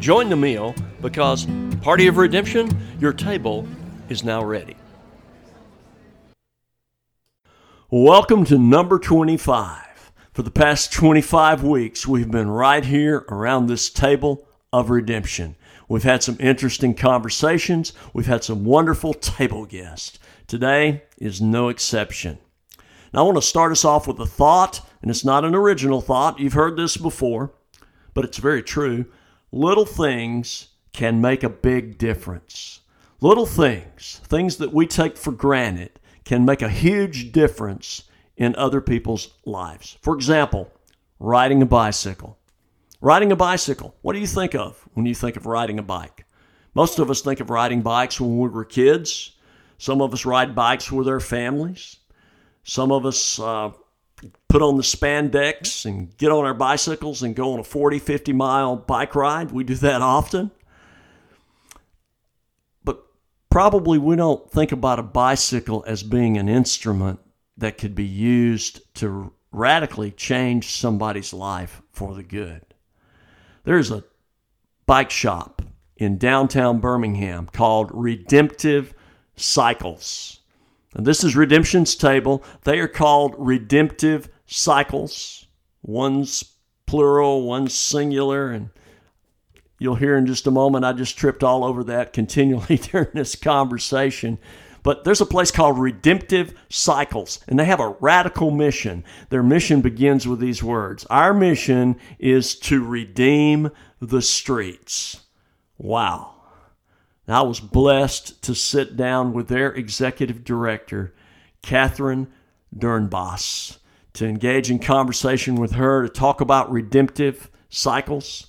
join the meal, because Party of Redemption, your table is now ready. Welcome to number 25. For the past 25 weeks, we've been right here around this table of redemption. We've had some interesting conversations. We've had some wonderful table guests. Today is no exception. Now, I want to start us off with a thought, and it's not an original thought. You've heard this before, but it's very true. Little things can make a big difference. Little things, things that we take for granted, can make a huge difference in other people's lives. For example, riding a bicycle. Riding a bicycle, what do you think of when you think of riding a bike? Most of us think of riding bikes when we were kids. Some of us ride bikes with our families. Some of us uh, put on the spandex and get on our bicycles and go on a 40, 50 mile bike ride. We do that often. But probably we don't think about a bicycle as being an instrument that could be used to radically change somebody's life for the good. There's a bike shop in downtown Birmingham called Redemptive Cycles. And this is Redemption's table. They are called redemptive cycles. One's plural, one's singular, and you'll hear in just a moment. I just tripped all over that continually during this conversation. But there's a place called Redemptive Cycles, and they have a radical mission. Their mission begins with these words Our mission is to redeem the streets. Wow. I was blessed to sit down with their executive director, Catherine Dornbos, to engage in conversation with her to talk about redemptive cycles.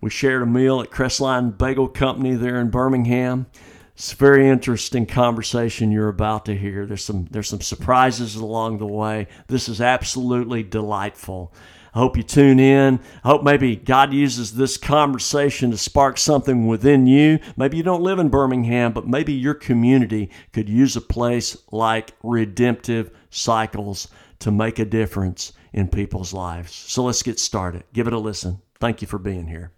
We shared a meal at Crestline Bagel Company there in Birmingham. It's a very interesting conversation you're about to hear. There's some there's some surprises along the way. This is absolutely delightful. I hope you tune in. I hope maybe God uses this conversation to spark something within you. Maybe you don't live in Birmingham, but maybe your community could use a place like Redemptive Cycles to make a difference in people's lives. So let's get started. Give it a listen. Thank you for being here.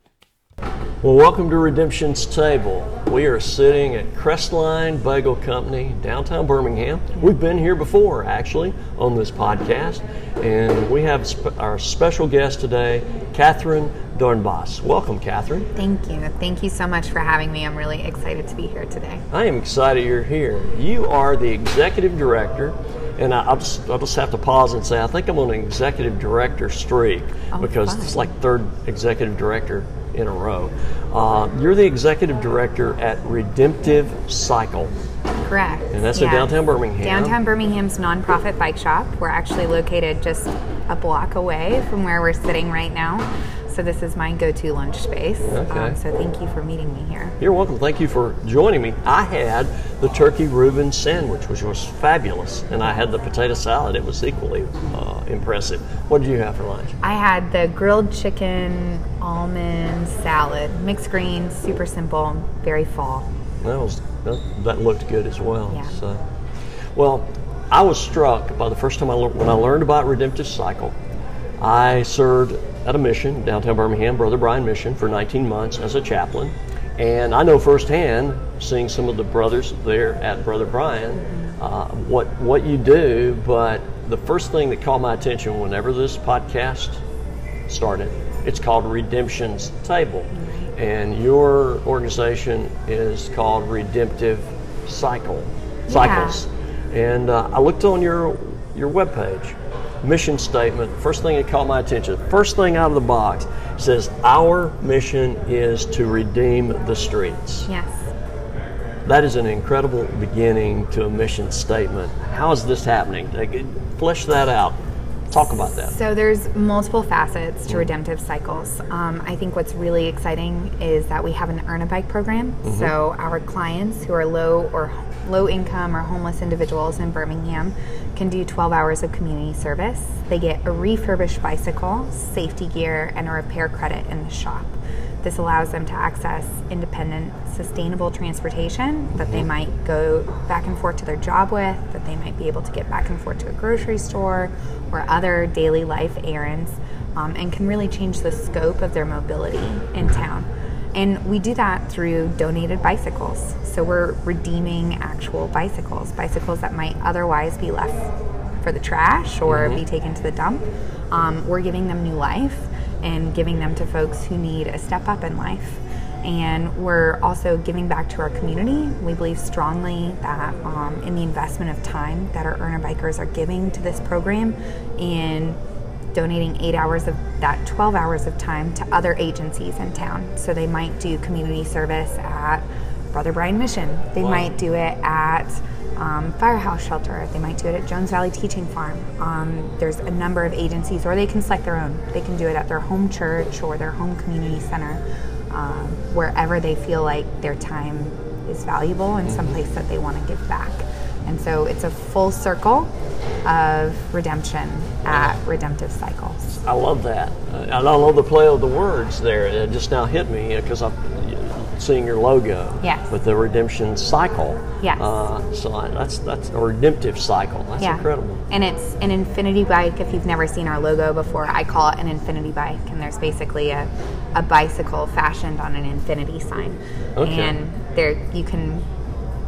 Well, welcome to Redemption's Table. We are sitting at Crestline Bagel Company, downtown Birmingham. We've been here before, actually, on this podcast, and we have sp- our special guest today, Catherine Dornbos. Welcome, Catherine. Thank you. Thank you so much for having me. I'm really excited to be here today. I am excited you're here. You are the executive director and I, will just I'll just have to pause and say I think I'm on an executive director streak Oh, because fun. it's like third executive director in a row. Uh, you're the executive director at Redemptive Cycle. Correct. And that's in downtown Birmingham. Downtown Birmingham's nonprofit bike shop. We're actually located just a block away from where we're sitting right now. So this is my go-to lunch space. Okay. Um, so thank you for meeting me here. You're welcome. Thank you for joining me. I had the turkey Reuben sandwich, which was fabulous, and I had the potato salad. It was equally uh, impressive. What did you have for lunch? I had the grilled chicken almond salad, mixed greens, super simple, very fall. That was that, that looked good as well. Yeah. So, well, I was struck by the first time I lear- when I learned about Redemptive Cycle. I served at a mission downtown Birmingham, Brother Bryan Mission, for 19 months as a chaplain, and I know firsthand, seeing some of the brothers there at Brother Bryan, uh, what what you do. But the first thing that caught my attention whenever this podcast started. It's called Redemption's Table. and your organization is called Redemptive Cycle Cycles. And uh, I looked on your your webpage, mission statement. First thing that caught my attention, first thing out of the box says, "Our mission is to redeem the streets." Yes. That is an incredible beginning to a mission statement. How is this happening? Flesh that out. Talk about that. So there's multiple facets to redemptive cycles. Um, I think what's really exciting is that we have an earn a bike program. So our clients who are low or low income or homeless individuals in Birmingham can do 12 hours of community service. They get a refurbished bicycle, safety gear, and a repair credit in the shop. This allows them to access independent, sustainable transportation that they might go back and forth to their job with, that they might be able to get back and forth to a grocery store or other daily life errands, um, and can really change the scope of their mobility in town. And we do that through donated bicycles. So we're redeeming actual bicycles, bicycles that might otherwise be left for the trash or be taken to the dump. Um, we're giving them new life and giving them to folks who need a step up in life. And we're also giving back to our community. We believe strongly that um, in the investment of time that our earner bikers are giving to this program in donating eight hours of that 12 hours of time to other agencies in town. So they might do community service at Brother Bryan Mission. They Wow. might do it at um, Firehouse Shelter. They might do it at Jones Valley Teaching Farm. Um, there's a number of agencies, or they can select their own. They can do it at their home church or their home community center, um, wherever they feel like their time is valuable and someplace that they want to give back. And so it's a full circle of redemption at Redemptive Cycles. I love that. Uh, and I love the play of the words there. It just now hit me because I'm seeing your logo Yes. with the redemption cycle. Yes. Uh, so that's that's a redemptive cycle. That's incredible. And it's an infinity bike. If you've never seen our logo before, I call it an infinity bike. And there's basically a, a bicycle fashioned on an infinity sign. Okay. And there you can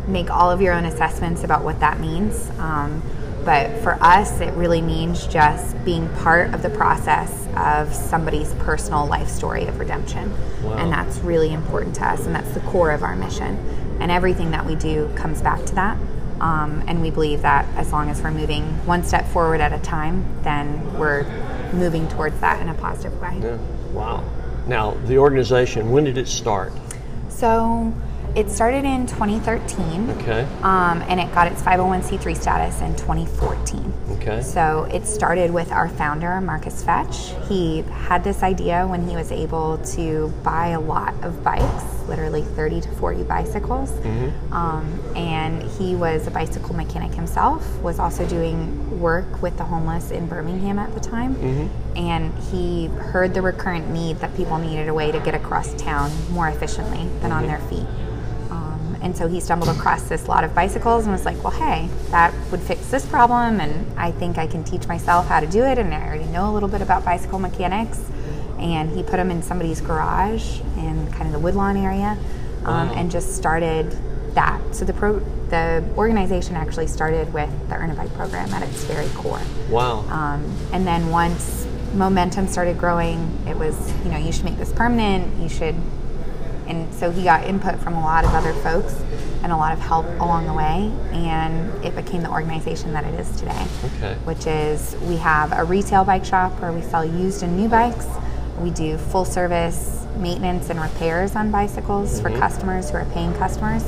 make all of your own assessments about what that means. Um, but for us, it really means just being part of the process of somebody's personal life story of redemption. Wow. And that's really important to us, and that's the core of our mission. And everything that we do comes back to that. Um, and we believe that as long as we're moving one step forward at a time, then we're moving towards that in a positive way. Yeah. Wow. Now the organization. When did it start? So it started in 2013. Okay. Um, and it got its 501c3 status in 2014. Okay. So it started with our founder, Marcus Fetch. He had this idea when he was able to buy a lot of bikes, literally 30 to 40 bicycles. Um, and he was a bicycle mechanic himself, was also doing work with the homeless in Birmingham at the time. Mm-hmm. And he heard the recurrent need that people needed a way to get across town more efficiently than on their feet. And so he stumbled across this lot of bicycles and was like, well, hey, that would fix this problem. And I think I can teach myself how to do it. And I already know a little bit about bicycle mechanics. And he put them in somebody's garage in kind of the Woodlawn area um, and just started that. So the, pro- the organization actually started with the Earn a Bike program at its very core. Wow. Um, and then once momentum started growing, it was, you know, you should make this permanent, you should. And so he got input from a lot of other folks and a lot of help along the way, and it became the organization that it is today. Okay. Which is we have a retail bike shop where we sell used and new bikes. We do full service maintenance and repairs on bicycles for mm-hmm. customers who are paying customers.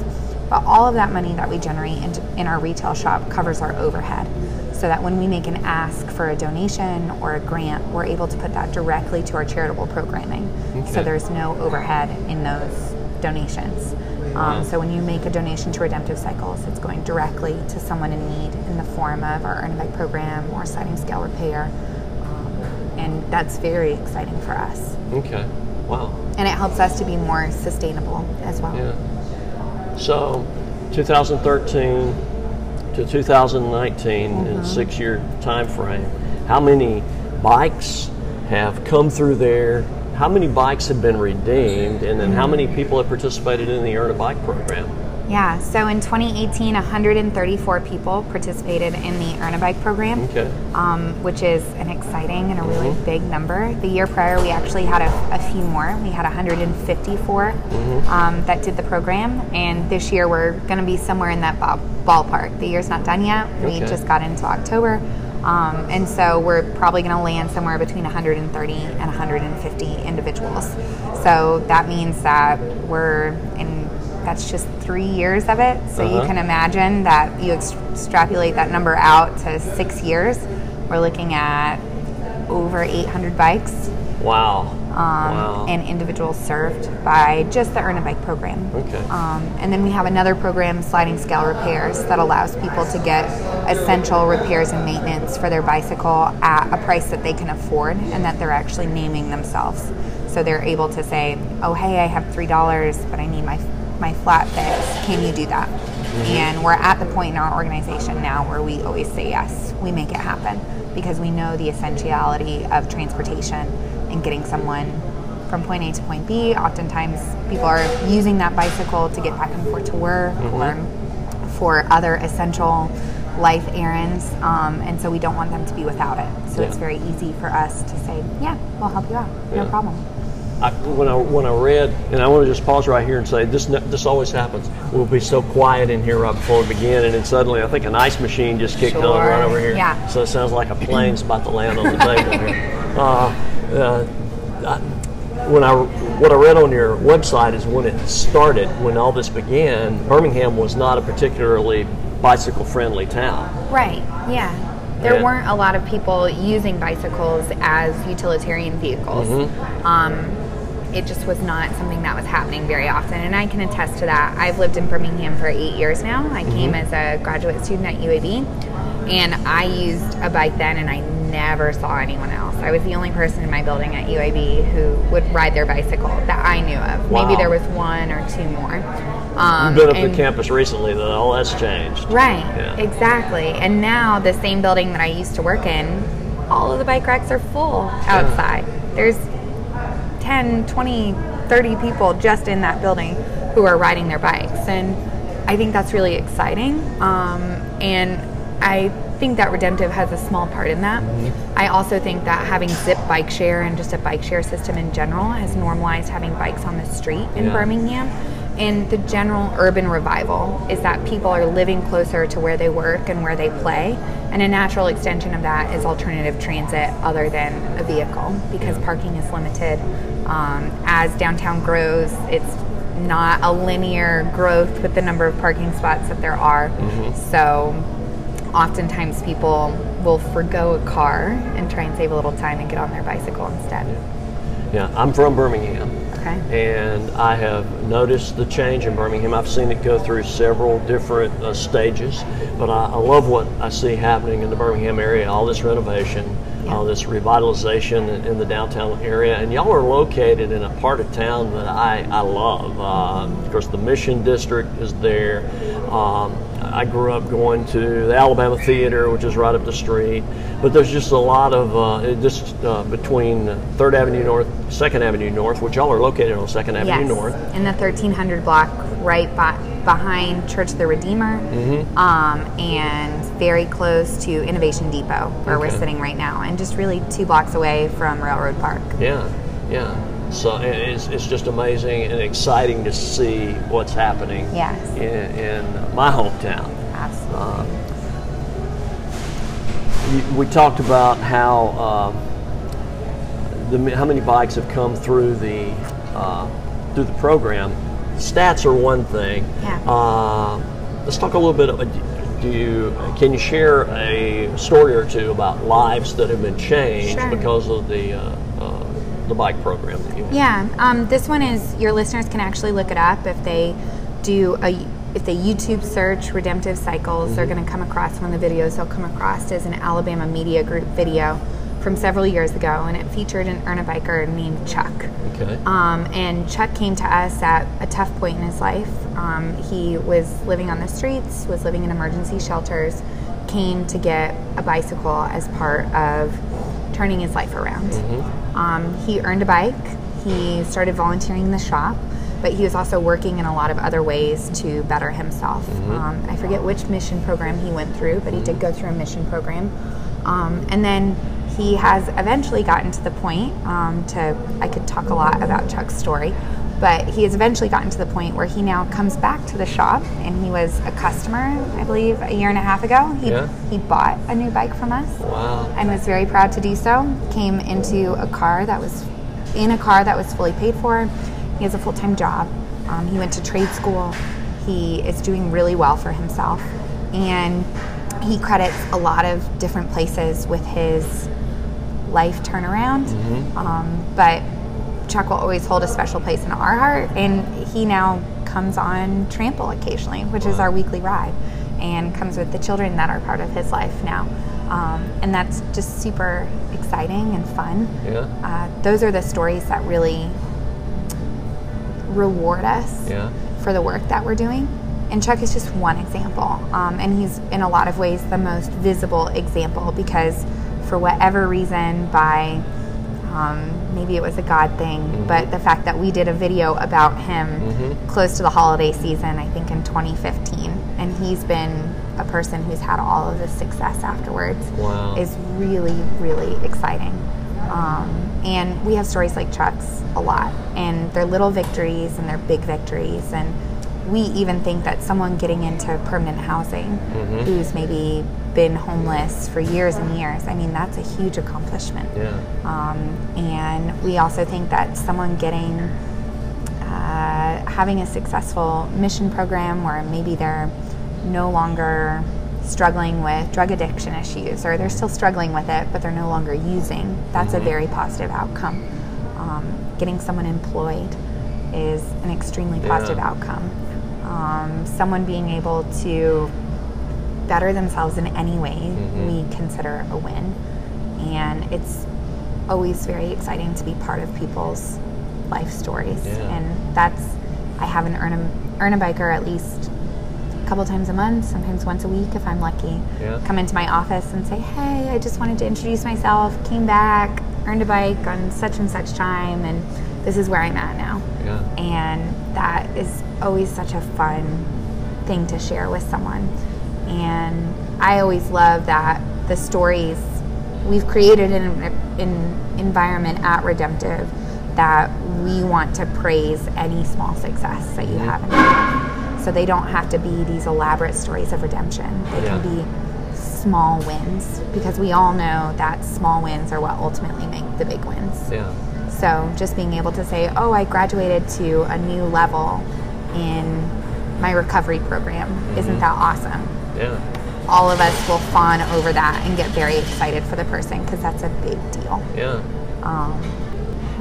But all of that money that we generate in, in our retail shop covers our overhead. So that when we make an ask for a donation or a grant, we're able to put that directly to our charitable programming. Okay. So there's no overhead in those donations. Um, so when you make a donation to Redemptive Cycles, it's going directly to someone in need in the form of our Earn a Bike program or sliding scale repair. Um, and that's very exciting for us. Okay. Wow. And it helps us to be more sustainable as well. Yeah. So, 2013 to 2019 in six year time frame, how many bikes have come through there? How many bikes have been redeemed? And then how many people have participated in the Earn a Bike program? Yeah, so in 2018, 134 people participated in the Earn a Bike program, Okay. um, which is an exciting and a really big number. The year prior, we actually had a, a few more. We had 154 um, that did the program, and this year we're going to be somewhere in that ball, ballpark. The year's not done yet. We Okay. just got into October. Um, and so we're probably going to land somewhere between 130 and 150 individuals. So that means that we're in, that's just three years of it. So you Uh-huh. can imagine that you extrapolate that number out to six years. We're looking at over 800 bikes Wow. Um, wow. and individuals served by just the Earn a Bike program. Okay. Um, and then we have another program, Sliding Scale Repairs, that allows people to get essential repairs and maintenance for their bicycle at a price that they can afford and that they're actually naming themselves. So they're able to say, "Oh, hey, I have three dollars, but I need my my flat fix. Can you do that?" And we're at the point in our organization now where we always say yes. We make it happen because we know the essentiality of transportation and getting someone from point A to point B. Oftentimes, people are using that bicycle to get back and forth to work or for other essential life errands, um, and so we don't want them to be without it. So it's very easy for us to say, "Yeah, we'll help you out. No Yeah. problem." I, when I when I read, and I want to just pause right here and say this this always happens. We'll be so quiet in here right before we begin, and then suddenly I think an ice machine just kicked on right over here. Yeah. So it sounds like a plane's about to land on the table here. Uh, uh, I, when I what I read on your website is when it started, when all this began, Birmingham was not a particularly bicycle friendly town. Right. Yeah. There Yeah. weren't a lot of people using bicycles as utilitarian vehicles. Mm-hmm. Um, it just was not something that was happening very often, and I can attest to that. I've lived in Birmingham for eight years now. I came Mm-hmm. as a graduate student at UAB, and I used a bike then, and I never saw anyone else. I was the only person in my building at UAB who would ride their bicycle that I knew of. Wow. Maybe there was one or two more. Um, You've been up to campus recently, though. All that's changed. Right, Yeah. exactly. And now the same building that I used to work in, all of the bike racks are full outside. There's 10, 20, 30 people just in that building who are riding their bikes. And I think that's really exciting. Um, and I think that Redemptive has a small part in that. Mm-hmm. I also think that having Zyp Bike Share and just a bike share system in general has normalized having bikes on the street in Yeah. Birmingham. And the general urban revival is that people are living closer to where they work and where they play. And a natural extension of that is alternative transit other than a vehicle because parking is limited. Um, as downtown grows, it's not a linear growth with the number of parking spots that there are. So oftentimes people will forego a car and try and save a little time and get on their bicycle instead. Yeah, I'm from Birmingham. Okay. and I have noticed the change in Birmingham. I've seen it go through several different uh, stages, but I, I love what I see happening in the Birmingham area. All this renovation, all this revitalization in, in the downtown area, and y'all are located in a part of town that I I love. Uh, of course, the Mission District is there. Um, I grew up going to the Alabama Theater, which is right up the street. But there's just a lot of uh, just uh, between Third Avenue North, Second Avenue North, which y'all are located on Second Avenue Yes, North. in the 1300 block, right by, behind Church of the Redeemer, Mm-hmm. um, and very close to Innovation Depot, where we're sitting right now, and just really two blocks away from Railroad Park. Yeah, yeah. So it's, it's just amazing and exciting to see what's happening Yes. in, in my hometown. Absolutely. You- We talked about how um, the how many bikes have come through the uh, through the program. Stats are one thing. Yeah. Uh, let's talk a little bit. About, do you can you share a story or two about lives that have been changed Sure. because of the uh, uh, the bike program that you have? Yeah, um, this one is your listeners can actually look it up if they do a if they YouTube search Redemptive Cycles, they're going to come across one of the videos. They'll come across as an Alabama Media Group video from several years ago, and it featured an earn a biker named Chuck. Okay. Um, and Chuck came to us at a tough point in his life. Um, he was living on the streets, was living in emergency shelters, came to get a bicycle as part of turning his life around. Um, he earned a bike. He started volunteering in the shop. but he was also working in a lot of other ways to better himself. Um, I forget which mission program he went through, but he did go through a mission program. Um, and then he has eventually gotten to the point um, to, I could talk a lot about Chuck's story, but he has eventually gotten to the point where he now comes back to the shop and he was a customer, I believe, a year and a half ago. He, Yeah. he bought a new bike from us Wow. and was very proud to do so. Came into a car that was in a car that was fully paid for. He has a full time job. Um, he went to trade school. He is doing really well for himself, and he credits a lot of different places with his life turnaround. Um, but Chuck will always hold a special place in our heart, and he now comes on Trample occasionally, which is our weekly ride, and comes with the children that are part of his life now. Um, and that's just super exciting and fun. Yeah. Uh, those are the stories that really reward us Yeah. for the work that we're doing. And Chuck is just one example. Um, and he's, in a lot of ways, the most visible example because, for whatever reason, by um, maybe it was a God thing, but the fact that we did a video about him close to the holiday season, I think in 2015, and he's been a person who's had all of this success afterwards Wow. is really, really exciting. Um, and we have stories like Chuck's a lot, and they're little victories and they're big victories. And we even think that someone getting into permanent housing who's maybe been homeless for years and years, I mean, that's a huge accomplishment. Yeah. Um, and we also think that someone getting uh, having a successful mission program where maybe they're no longer struggling with drug addiction issues or they're still struggling with it but they're no longer using that's a very positive outcome um, getting someone employed is an extremely positive Yeah. outcome um, someone being able to better themselves in any way we consider a win and it's always very exciting to be part of people's life stories Yeah. and that's i have an earn a, earn a biker at least a couple times a month sometimes once a week if i'm lucky Yeah. come into my office and say hey i just wanted to introduce myself came back earned a bike on such and such time and this is where i'm at now Yeah. and that is always such a fun thing to share with someone. And I always love that the stories we've created an, an environment at Redemptive that we want to praise any small success that you mm-hmm. have in your life. So they don't have to be these elaborate stories of redemption. They Yeah. can be small wins because we all know that small wins are what ultimately make the big wins. Yeah. So just being able to say, oh, I graduated to a new level in my recovery program, isn't that awesome? Yeah. All of us will fawn over that and get very excited for the person because that's a big deal. Yeah. Um,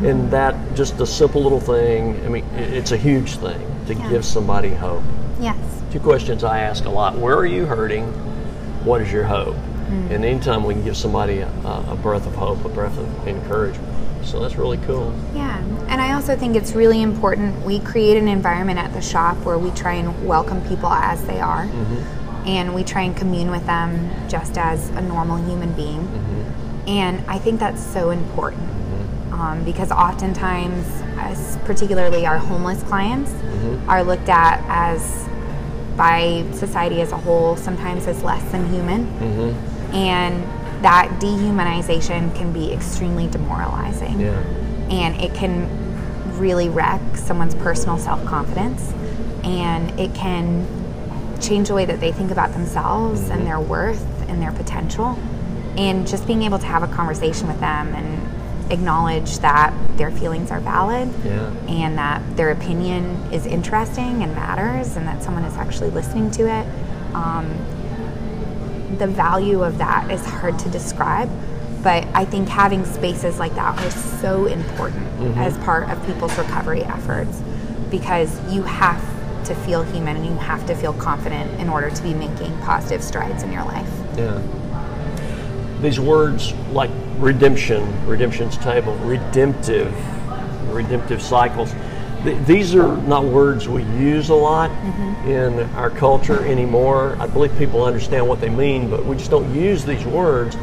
And that just a simple little thing. I mean, it's a huge thing to Yeah. give somebody hope. yes. Two questions I ask a lot: Where are you hurting? What is your hope? Mm. And anytime we can give somebody a, a breath of hope, a breath of encouragement. So that's really cool. Yeah, and I also think it's really important. We create an environment at the shop where we try and welcome people as they are, mm-hmm. and we try and commune with them just as a normal human being. Mm-hmm. And I think that's so important mm-hmm. um, because oftentimes, as particularly our homeless clients, are looked at as by society as a whole sometimes as less than human and that dehumanization can be extremely demoralizing Yeah. and it can really wreck someone's personal self-confidence and it can change the way that they think about themselves and their worth and their potential and just being able to have a conversation with them and acknowledge that their feelings are valid Yeah. and that their opinion is interesting and matters and that someone is actually listening to it um, the value of that is hard to describe but i think having spaces like that are so important mm-hmm. as part of people's recovery efforts because you have to feel human and you have to feel confident in order to be making positive strides in your life Yeah. These words like redemption, redemption's table, redemptive, redemptive cycles. Th- These are not words we use a lot in our culture anymore. I believe people understand what they mean, but we just don't use these words.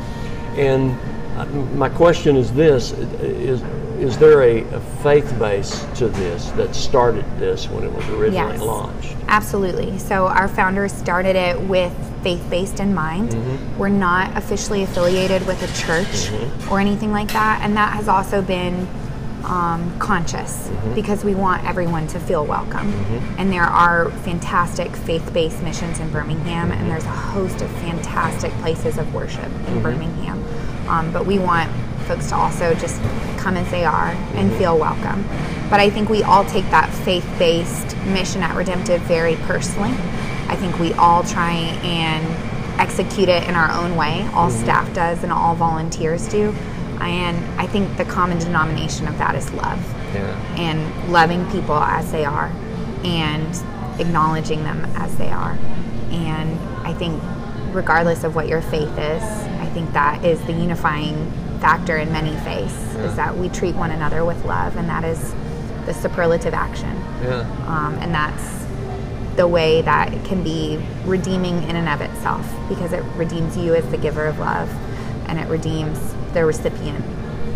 And uh, my question is this: is is there a, a, faith base to this that started this when it was originally yes, launched? Absolutely. So our founders started it with faith based in mind. Mm-hmm. We're not officially affiliated with a church mm-hmm. or anything like that, and that has also been um, conscious mm-hmm. because we want everyone to feel welcome. Mm-hmm. And there are fantastic faith based missions in Birmingham, and there's a host of fantastic places of worship in mm-hmm. Birmingham. Um, but we want folks to also just come as they are and mm-hmm. feel welcome. But I think we all take that faith based mission at Redemptive very personally. I think we all try and execute it in our own way. All mm-hmm. staff does and all volunteers do. And I think the common denomination of that is love. Yeah. And loving people as they are and acknowledging them as they are. And I think, regardless of what your faith is, I think that is the unifying factor in many faiths yeah. is that we treat one another with love, and that is the superlative action. Yeah. Um, and that's the way that it can be redeeming in and of itself because it redeems you as the giver of love and it redeems the recipient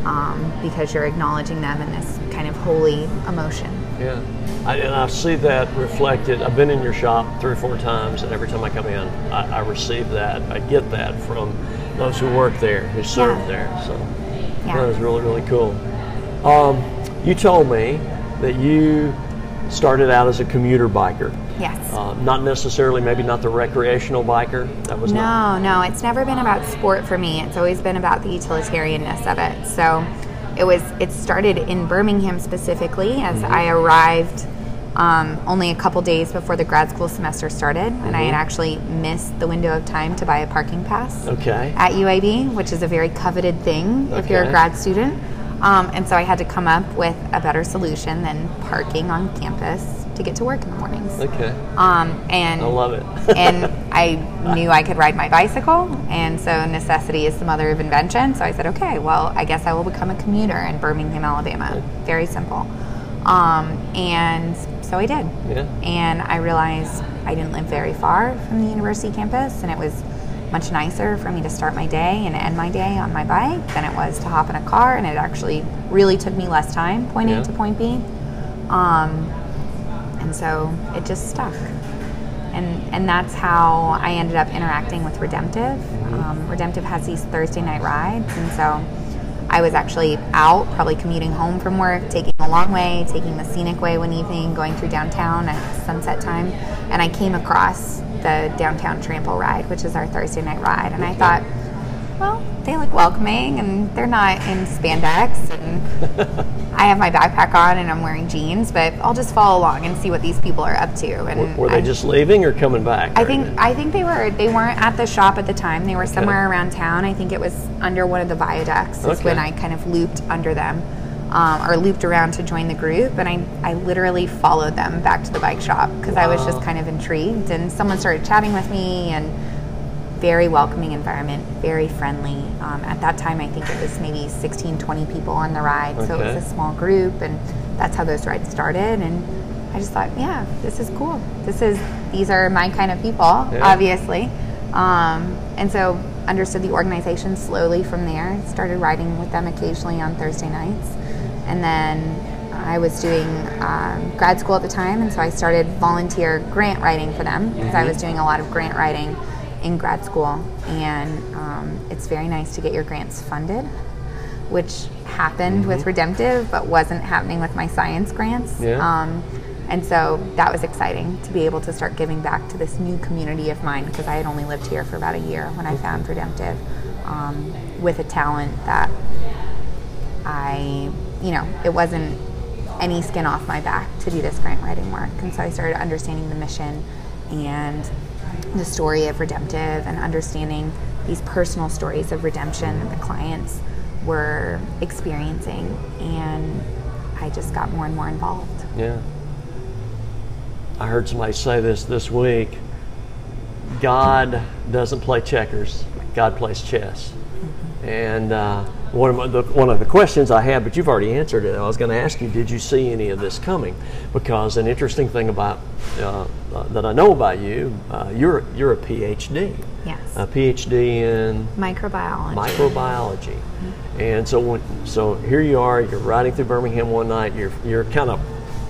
um, because you're acknowledging them in this kind of holy emotion. Yeah. I, and I see that reflected. I've been in your shop three or four times, and every time I come in, I, I receive that. I get that from those who work there, who serve yeah. there. So yeah. that was really, really cool. Um, you told me that you started out as a commuter biker. Yes. Uh, not necessarily, maybe not the recreational biker. That was no, not... no. No. It's never been about sport for me. It's always been about the utilitarianness of it. So it was. It started in Birmingham specifically as mm-hmm. I arrived. Um, only a couple days before the grad school semester started, mm-hmm. and I had mm-hmm. actually missed the window of time to buy a parking pass okay. at UAB, which is a very coveted thing okay. if you're a grad student. Um, and so I had to come up with a better solution than parking on campus to get to work in the mornings. Okay. Um, and I love it. and I knew I could ride my bicycle, and so necessity is the mother of invention. So I said, okay, well, I guess I will become a commuter in Birmingham, Alabama. Very simple. Um, and so I did. Yeah. And I realized I didn't live very far from the university campus, and it was much nicer for me to start my day and end my day on my bike than it was to hop in a car, and it actually really took me less time point yeah. A to point B. Um, and so it just stuck. And, and that's how I ended up interacting with Redemptive. Um, Redemptive has these Thursday night rides, and so I was actually out, probably commuting home from work, taking a long way, taking the scenic way one evening, going through downtown at sunset time, and I came across the downtown trample ride, which is our Thursday night ride, and I thought, well, they look welcoming and they're not in spandex and I have my backpack on and I'm wearing jeans, but I'll just follow along and see what these people are up to. And were, were they I, just leaving or coming back? I think I think they were they weren't at the shop at the time. They were somewhere around town. I think it was under one of the viaducts is okay. when I kind of looped under them. Um, or looped around to join the group, and I, I literally followed them back to the bike shop because wow. I was just kind of intrigued. And someone started chatting with me, and very welcoming environment, very friendly. Um, at that time, I think it was maybe 16, 20 people on the ride, okay. so it was a small group, and that's how those rides started. And I just thought, yeah, this is cool. This is these are my kind of people, yeah. obviously. Um, and so understood the organization slowly from there. Started riding with them occasionally on Thursday nights, and then I was doing um, grad school at the time, and so I started volunteer grant writing for them because mm-hmm. I was doing a lot of grant writing in grad school, and um, it's very nice to get your grants funded, which happened mm-hmm. with Redemptive, but wasn't happening with my science grants. Yeah. Um, and so that was exciting to be able to start giving back to this new community of mine because I had only lived here for about a year when I found Redemptive um, with a talent that I, you know, it wasn't any skin off my back to do this grant writing work. And so I started understanding the mission and the story of redemptive and understanding these personal stories of redemption that the clients were experiencing and I just got more and more involved. Yeah. I heard somebody say this this week God doesn't play checkers, God plays chess. Mm-hmm. And uh, one of, my, the, one of the questions I had, but you've already answered it. I was going to ask you, did you see any of this coming? Because an interesting thing about uh, uh, that I know about you, uh, you're you're a PhD. Yes. A PhD in Microbiology. microbiology. And so when, so here you are, you're riding through Birmingham one night, you're you're kind of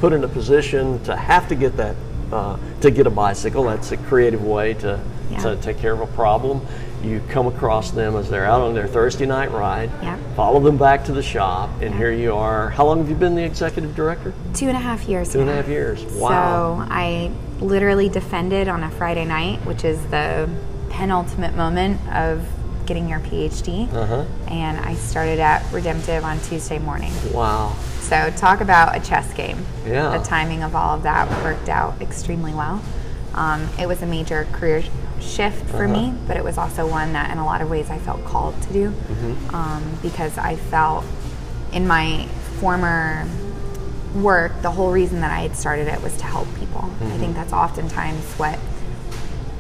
put in a position to have to get that uh, to get a bicycle. That's a creative way to Yeah. to take care of a problem. You come across them as they're out on their Thursday night ride. Yeah. Follow them back to the shop, and here you are. How long have you been the executive director? Two and a half years. Two and a half years. Wow. So I literally defended on a Friday night, which is the penultimate moment of getting your PhD. Uh-huh. And I started at Redemptive on Tuesday morning. Wow. So talk about a chess game. Yeah. The timing of all of that worked out extremely well. Um, it was a major career shift for me, Uh-huh. but it was also one that, in a lot of ways, I felt called to do Mm-hmm. um, because I felt in my former work, the whole reason that I had started it was to help people. Mm-hmm. I think that's oftentimes what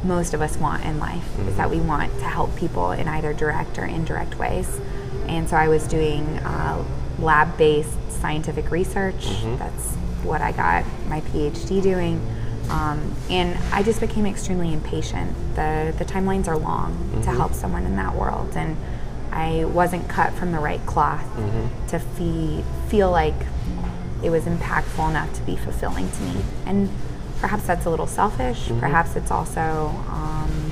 most of us want in life is that we want to help people in either direct or indirect ways. And so I was doing uh, lab based scientific research. That's what I got my PhD doing. Um, and I just became extremely impatient. The, the timelines are long to help someone in that world. And I wasn't cut from the right cloth to fee, feel like it was impactful enough to be fulfilling to me. And perhaps that's a little selfish. Perhaps it's also um,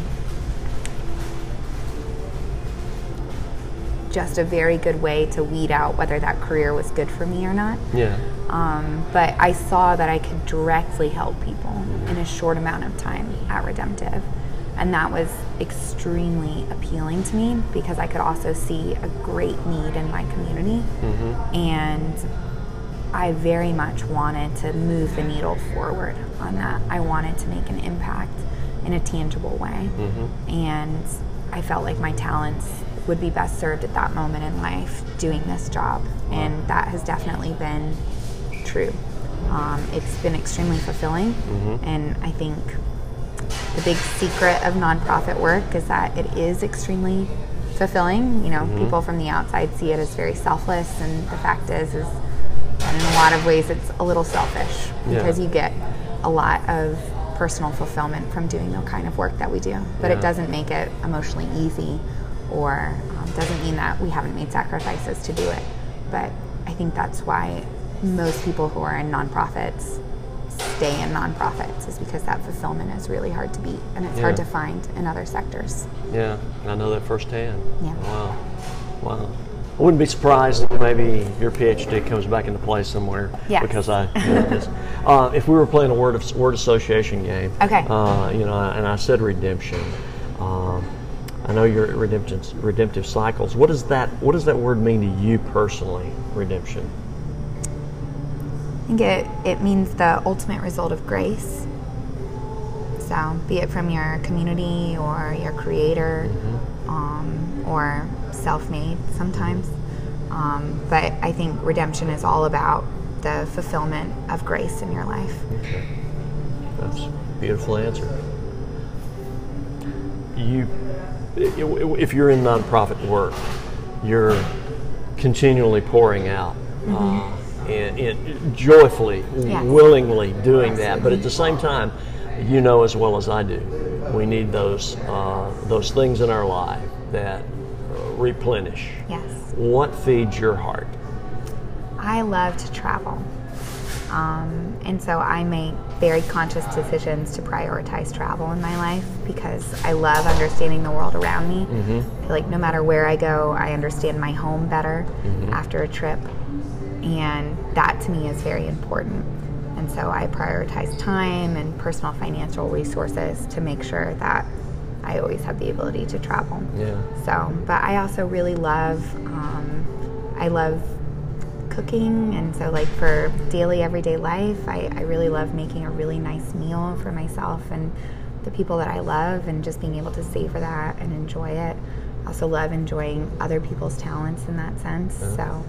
just a very good way to weed out whether that career was good for me or not. Yeah. Um, but I saw that I could directly help people in a short amount of time at Redemptive. And that was extremely appealing to me because I could also see a great need in my community. And I very much wanted to move the needle forward on that. I wanted to make an impact in a tangible way. And I felt like my talents would be best served at that moment in life doing this job. And that has definitely been true. Um, it's been extremely fulfilling. And I think the big secret of nonprofit work is that it is extremely fulfilling. You know, people from the outside see it as very selfless, and the fact is, is that in a lot of ways it's a little selfish Yeah. because you get a lot of personal fulfillment from doing the kind of work that we do. But Yeah. it doesn't make it emotionally easy, or um, doesn't mean that we haven't made sacrifices to do it. But I think that's why most people who are in nonprofits stay in nonprofits is because that fulfillment is really hard to beat and it's hard to find in other sectors. Yeah, and I know that firsthand. Yeah. Wow. Wow. I wouldn't be surprised if maybe your PhD comes back into play somewhere. Yes. Because I, you know, this. uh, if we were playing a word of word association game. Okay. Uh, you know, and I said redemption. Um, I know you're at redemption, redemptive cycles. What does that What does that word mean to you personally? Redemption. I think it, it means the ultimate result of grace. So, be it from your community or your creator um, or self made sometimes. Um, but I think redemption is all about the fulfillment of grace in your life. Okay. That's a beautiful answer. You, if you're in nonprofit work, you're continually pouring out uh, and, and joyfully, Yes. willingly doing that. But at the same time, you know as well as I do, we need those uh, those things in our life that uh, replenish. Yes. What feeds your heart? I love to travel. Um, and so I make very conscious decisions to prioritize travel in my life because I love understanding the world around me. I feel like no matter where I go, I understand my home better after a trip. And that to me is very important. And so I prioritize time and personal financial resources to make sure that I always have the ability to travel. Yeah. So, but I also really love, um, I love cooking. And so, like, for daily, everyday life, I, I really love making a really nice meal for myself and the people that I love and just being able to savor that and enjoy it. I also love enjoying other people's talents in that sense. So,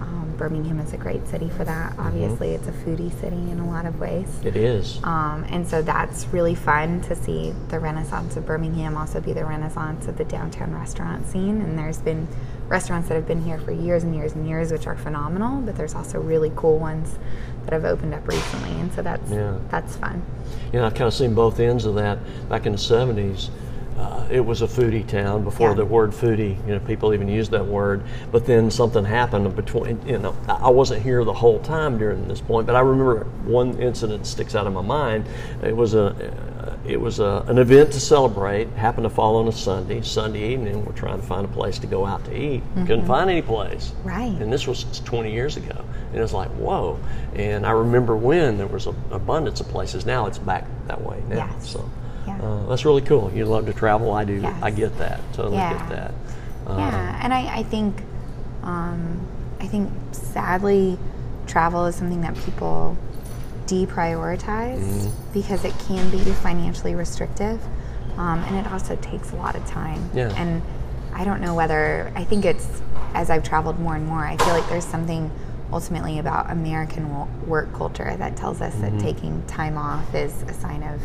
um, Birmingham is a great city for that. Obviously, it's a foodie city in a lot of ways. It is. Um, and so that's really fun to see the renaissance of Birmingham also be the renaissance of the downtown restaurant scene. And there's been restaurants that have been here for years and years and years, which are phenomenal. But there's also really cool ones that have opened up recently, and so that's Yeah. that's fun. You know, I've kind of seen both ends of that. Back in the 70s, uh, it was a foodie town before Yeah. the word foodie, you know, people even used that word. But then something happened between, you know, I wasn't here the whole time during this point, but I remember one incident sticks out of my mind. It was a, it was a, an event to celebrate, happened to fall on a Sunday, Sunday evening. We're trying to find a place to go out to eat. Couldn't find any place. Right. And this was 20 years ago. And it was like, whoa. And I remember when there was an abundance of places. Now it's back that way now. Yes. So Yeah. uh, that's really cool. You love to travel. I do. Yes. I get that. Totally Yeah. get that. Uh, yeah, and I, I think, um, I think sadly, travel is something that people deprioritize Mm-hmm. because it can be financially restrictive, um, and it also takes a lot of time. Yeah. And I don't know whether I think it's as I've traveled more and more, I feel like there's something ultimately about American work culture that tells us Mm-hmm. that taking time off is a sign of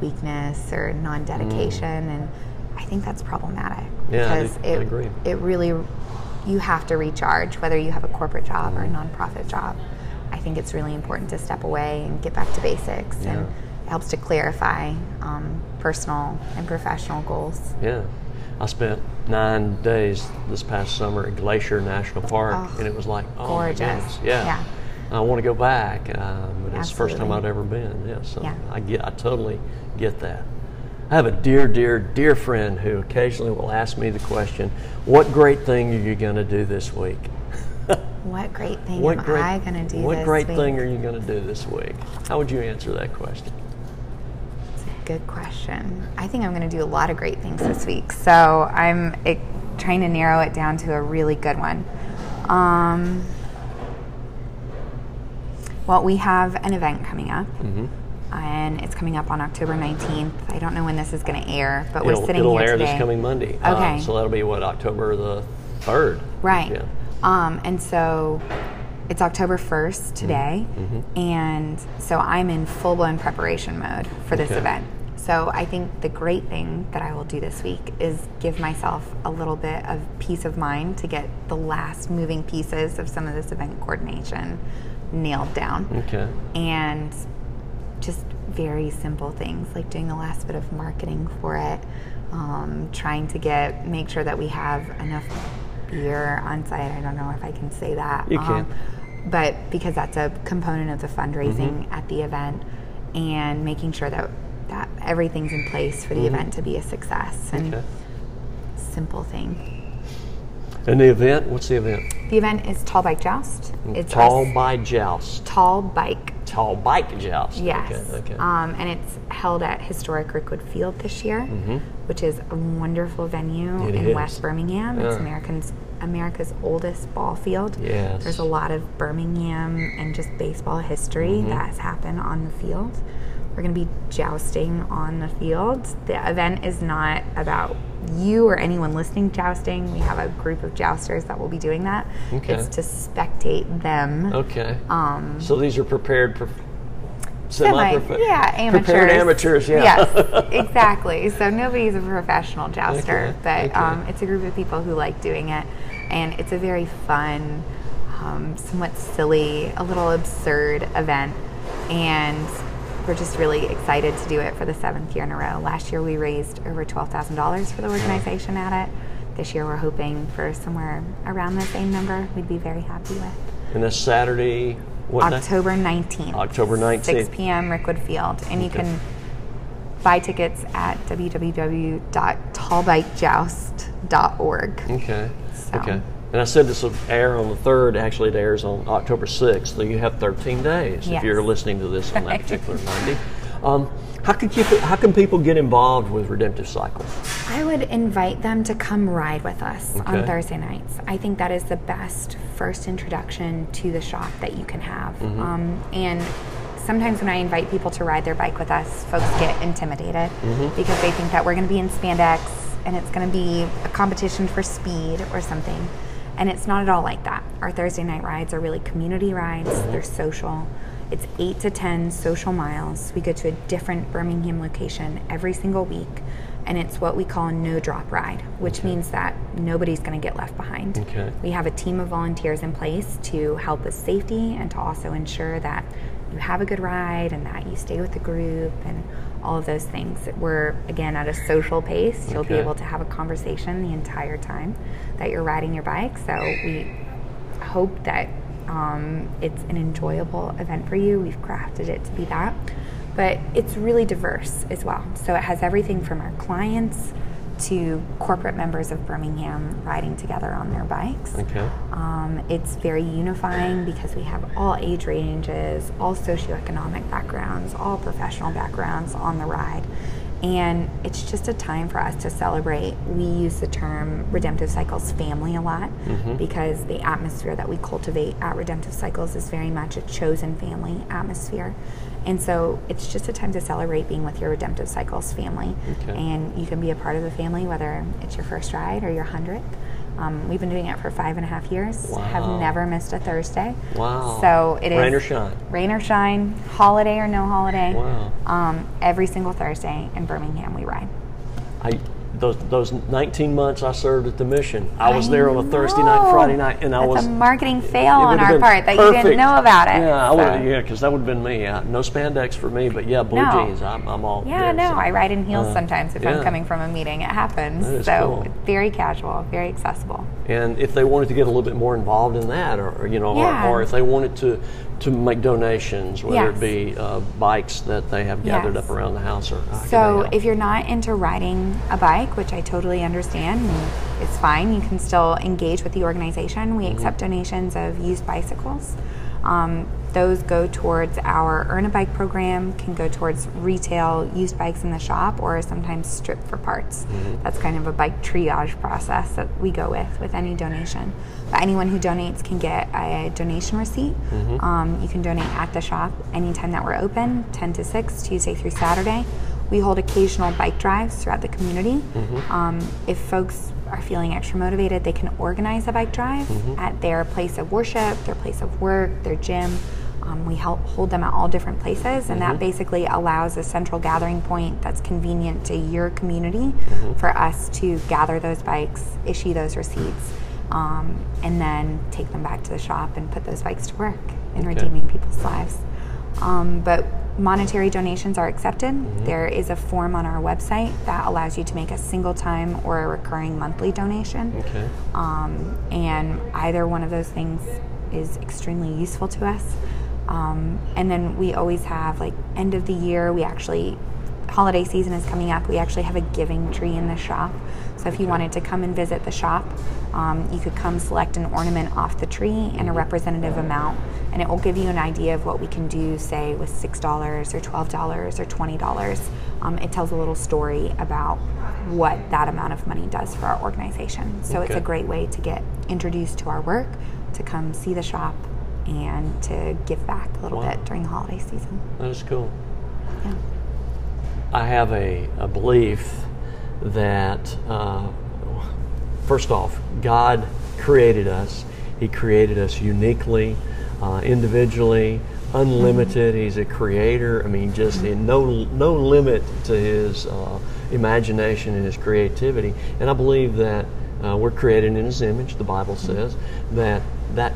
weakness or non-dedication, and I think that's problematic Mm. Yeah, because do- it it really you have to recharge whether you have a corporate job or a Mm-hmm. nonprofit job. I think it's really important to step away and get back to basics, Yeah. and it helps to clarify um, personal and professional goals. yeah. I spent nine days this past summer at Glacier National Park, Oh, and it was like, oh gorgeous. my goodness, yeah. Yeah. I want to go back, um, but it's the first time I've ever been. Yeah, so Yeah. I get, I totally get that. I have a dear, dear, dear friend who occasionally will ask me the question, "What great thing are you going to do this week?" What great thing What am great, I going to do What great week? thing are you going to do this week? How would you answer that question? It's a Good question. I think I'm going to do a lot of great things this week. So I'm eh, trying to narrow it down to a really good one. Um, well, we have an event coming up, Mm-hmm. and it's coming up on October 19th. I don't know when this is going to air, but we're it'll sitting it'll here air today. this coming Monday. Uh, Okay. so that'll be what October the third. Right. Yeah. Um, and so it's October 1st today. Mm-hmm. And so I'm in full blown preparation mode for this Okay. event. So I think the great thing that I will do this week is give myself a little bit of peace of mind to get the last moving pieces of some of this event coordination nailed down Okay. and just very simple things like doing the last bit of marketing for it um, trying to get make sure that we have enough beer on site i don't know if i can say that Um, You can. Um, but because that's a component of the fundraising mm-hmm. at the event and making sure that that everything's in place for the mm-hmm. event to be a success and Okay. simple thing And the event? What's the event? the event is tall bike joust mm, it's Tall our by joust. tall bike Tall bike joust. Yes. Okay. okay. Um, and it's held at Historic Rickwood Field this year, which is a wonderful venue Mm-hmm. It in is. West Birmingham. It's Yeah. American's America's oldest ball field. Yes. There's a lot of Birmingham and just baseball history Mm-hmm. that has happened on the field. We're going to be jousting on the field. The event is not about you or anyone listening jousting. We have a group of jousters that will be doing that. Okay. It's to spectate them. okay. Um, so these are prepared. Prof- Semi, yeah, amateurs. Prepared amateurs. Yeah. Yes, exactly. So nobody's a professional jouster, Okay, but okay. Um, it's a group of people who like doing it, and it's a very fun, um, somewhat silly, a little absurd event, and we're just really excited to do it for the seventh year in a row. Last year we raised over twelve thousand dollars for the organization at it. This year we're hoping for somewhere around the same number. We'd be very happy with. and that's Saturday. What? October 19th. October 19th. 6 p.m. Rickwood Field. And you can buy tickets at www.tallbikejoust.org. Okay. So- Okay. And I said this will air on the third. Actually, it airs on October sixth. So you have 13 days if you're listening to this on that particular Monday. Um, how can people, how can people get involved with Redemptive Cycle? I would invite them to come ride with us on Thursday nights. I think that is the best first introduction to the shop that you can have. Mm-hmm. Um, and sometimes when I invite people to ride their bike with us, folks get intimidated Mm-hmm. because they think that we're going to be in spandex and it's going to be a competition for speed or something. And it's not at all like that. Our Thursday night rides are really community rides, they're social, It's eight to 10 social miles. We go to a different Birmingham location every single week. And it's what we call a no drop ride, which means that nobody's going to get left behind. Okay. We have a team of volunteers in place to help with safety and to also ensure that you have a good ride and that you stay with the group and all of those things. We're, again, at a social pace. You'll be able to have a conversation the entire time that you're riding your bike. So we hope that um, it's an enjoyable event for you. We've crafted it to be that. But it's really diverse as well. So it has everything from our clients to corporate members of Birmingham riding together on their bikes. Okay. Um, it's very unifying because we have all age ranges, all socioeconomic backgrounds, all professional backgrounds on the ride. And it's just a time for us to celebrate. We use the term Redemptive Cycles family a lot mm-hmm. because the atmosphere that we cultivate at Redemptive Cycles is very much a chosen family atmosphere. And so it's just a time to celebrate being with your Redemptive Cycles family. Okay. And you can be a part of the family, whether it's your first ride or your hundredth. Um, we've been doing it for five and a half years. Have never missed a Thursday. Wow. So it is Rain or shine. rain or shine, holiday or no holiday. Wow. Um, every single Thursday in Birmingham we ride. I those those 19 months I served at the mission. I was I there on a Thursday night. Friday night, and I That's was a marketing fail on our part that you didn't know about it. Yeah, I would. Yeah, because that would have been me. Uh, no spandex for me, but yeah, blue No. jeans. I'm, I'm all. Yeah, no, so- I ride in heels uh, sometimes if yeah. I'm coming from a meeting. It happens. So cool. very casual, very accessible. And if they wanted to get a little bit more involved in that, or, or, you know, Yeah. or, or if they wanted to to make donations, whether Yes. it be uh, bikes that they have gathered Yes. up around the house, or how So if you're not into riding a bike, which I totally understand, it's fine, you can still engage with the organization. We accept donations of used bicycles. Um, those go towards our Earn a Bike program, can go towards retail used bikes in the shop, or sometimes strip for parts. That's kind of a bike triage process that we go with with any donation. But anyone who donates can get a donation receipt. Um, you can donate at the shop anytime that we're open, 10 to 6, Tuesday through Saturday. We hold occasional bike drives throughout the community. Um, if folks are feeling extra motivated, they can organize a bike drive at their place of worship, their place of work, their gym. Um, we help hold them at all different places, and that basically allows a central gathering point that's convenient to your community for us to gather those bikes, issue those receipts, um, and then take them back to the shop and put those bikes to work in Okay. redeeming people's lives. Um, but monetary donations are accepted. There is a form on our website that allows you to make a single time or a recurring monthly donation. okay. Um, and either one of those things is extremely useful to us. Um, and then we always have like end of the year, we actually, holiday season is coming up, we actually have a giving tree in the shop. So if you wanted to come and visit the shop, um, you could come select an ornament off the tree and a representative amount, and it will give you an idea of what we can do, say, with $6 or $12 or $20. Um, it tells a little story about what that amount of money does for our organization. So it's a great way to get introduced to our work, to come see the shop, and to give back a little Wow. bit during the holiday season. That is cool. Yeah. I have a, a belief that, uh, first off, God created us. He created us uniquely, uh, individually, unlimited. He's a creator. I mean, just in no no limit to his uh, imagination and his creativity. And I believe that uh, we're created in His image. The Bible says that that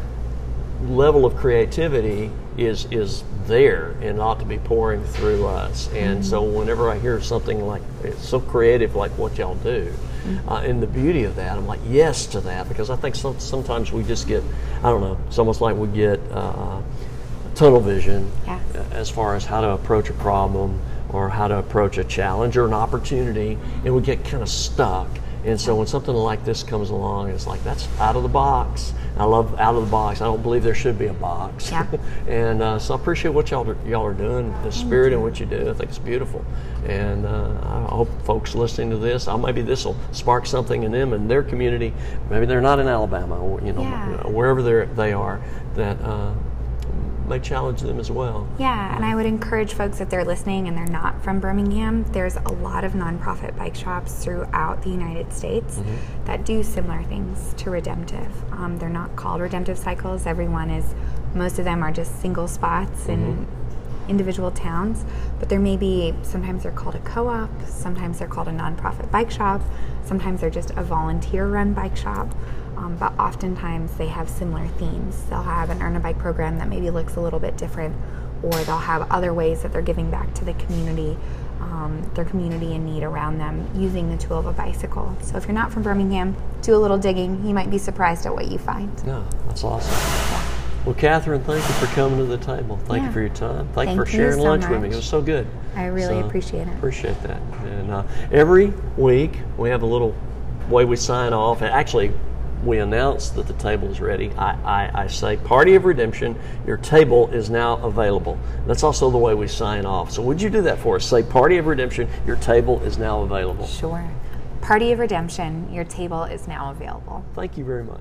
level of creativity is is there and ought to be pouring through us. And so whenever I hear something like it's so creative like what y'all do, uh, and the beauty of that, I'm like yes to that because I think some, sometimes we just get I don't know. It's almost like we get uh, tunnel vision Yeah. as far as how to approach a problem or how to approach a challenge or an opportunity, and we get kind of stuck. And so when something like this comes along, it's like that's out of the box. I love out of the box. I don't believe there should be a box. Yeah. and uh, so I appreciate what y'all are, y'all are doing, the spirit in what you do. I think it's beautiful. And uh, I hope folks listening to this, uh, maybe this will spark something in them and their community. Maybe they're not in Alabama, or, you know, Yeah. wherever they're, they are, that may challenge them as well. Yeah, and I would encourage folks if they're listening and they're not from Birmingham, there's a lot of nonprofit bike shops throughout the United States that do similar things to Redemptive. Um, they're not called Redemptive Cycles, everyone is Most of them are just single spots in individual towns, but there may be sometimes they're called a co op, sometimes they're called a nonprofit bike shop, sometimes they're just a volunteer run bike shop. Um, but oftentimes they have similar themes. They'll have an earn a bike program that maybe looks a little bit different, or they'll have other ways that they're giving back to the community, um, their community in need around them, using the tool of a bicycle. So if you're not from Birmingham, do a little digging. You might be surprised at what you find. Yeah, that's awesome. Well, Catherine, thank you for coming to the table. Thank you for your time. Thank, you Thank for you sharing so lunch with me. It was so good. I really So, appreciate it. Appreciate that. And uh, every week we have a little way we sign off. And actually, we announce that the table is ready. I, I, I say, Party of Redemption, your table is now available. That's also the way we sign off. So would you do that for us? Say, Party of Redemption, your table is now available. Sure. Party of Redemption, your table is now available. Thank you very much.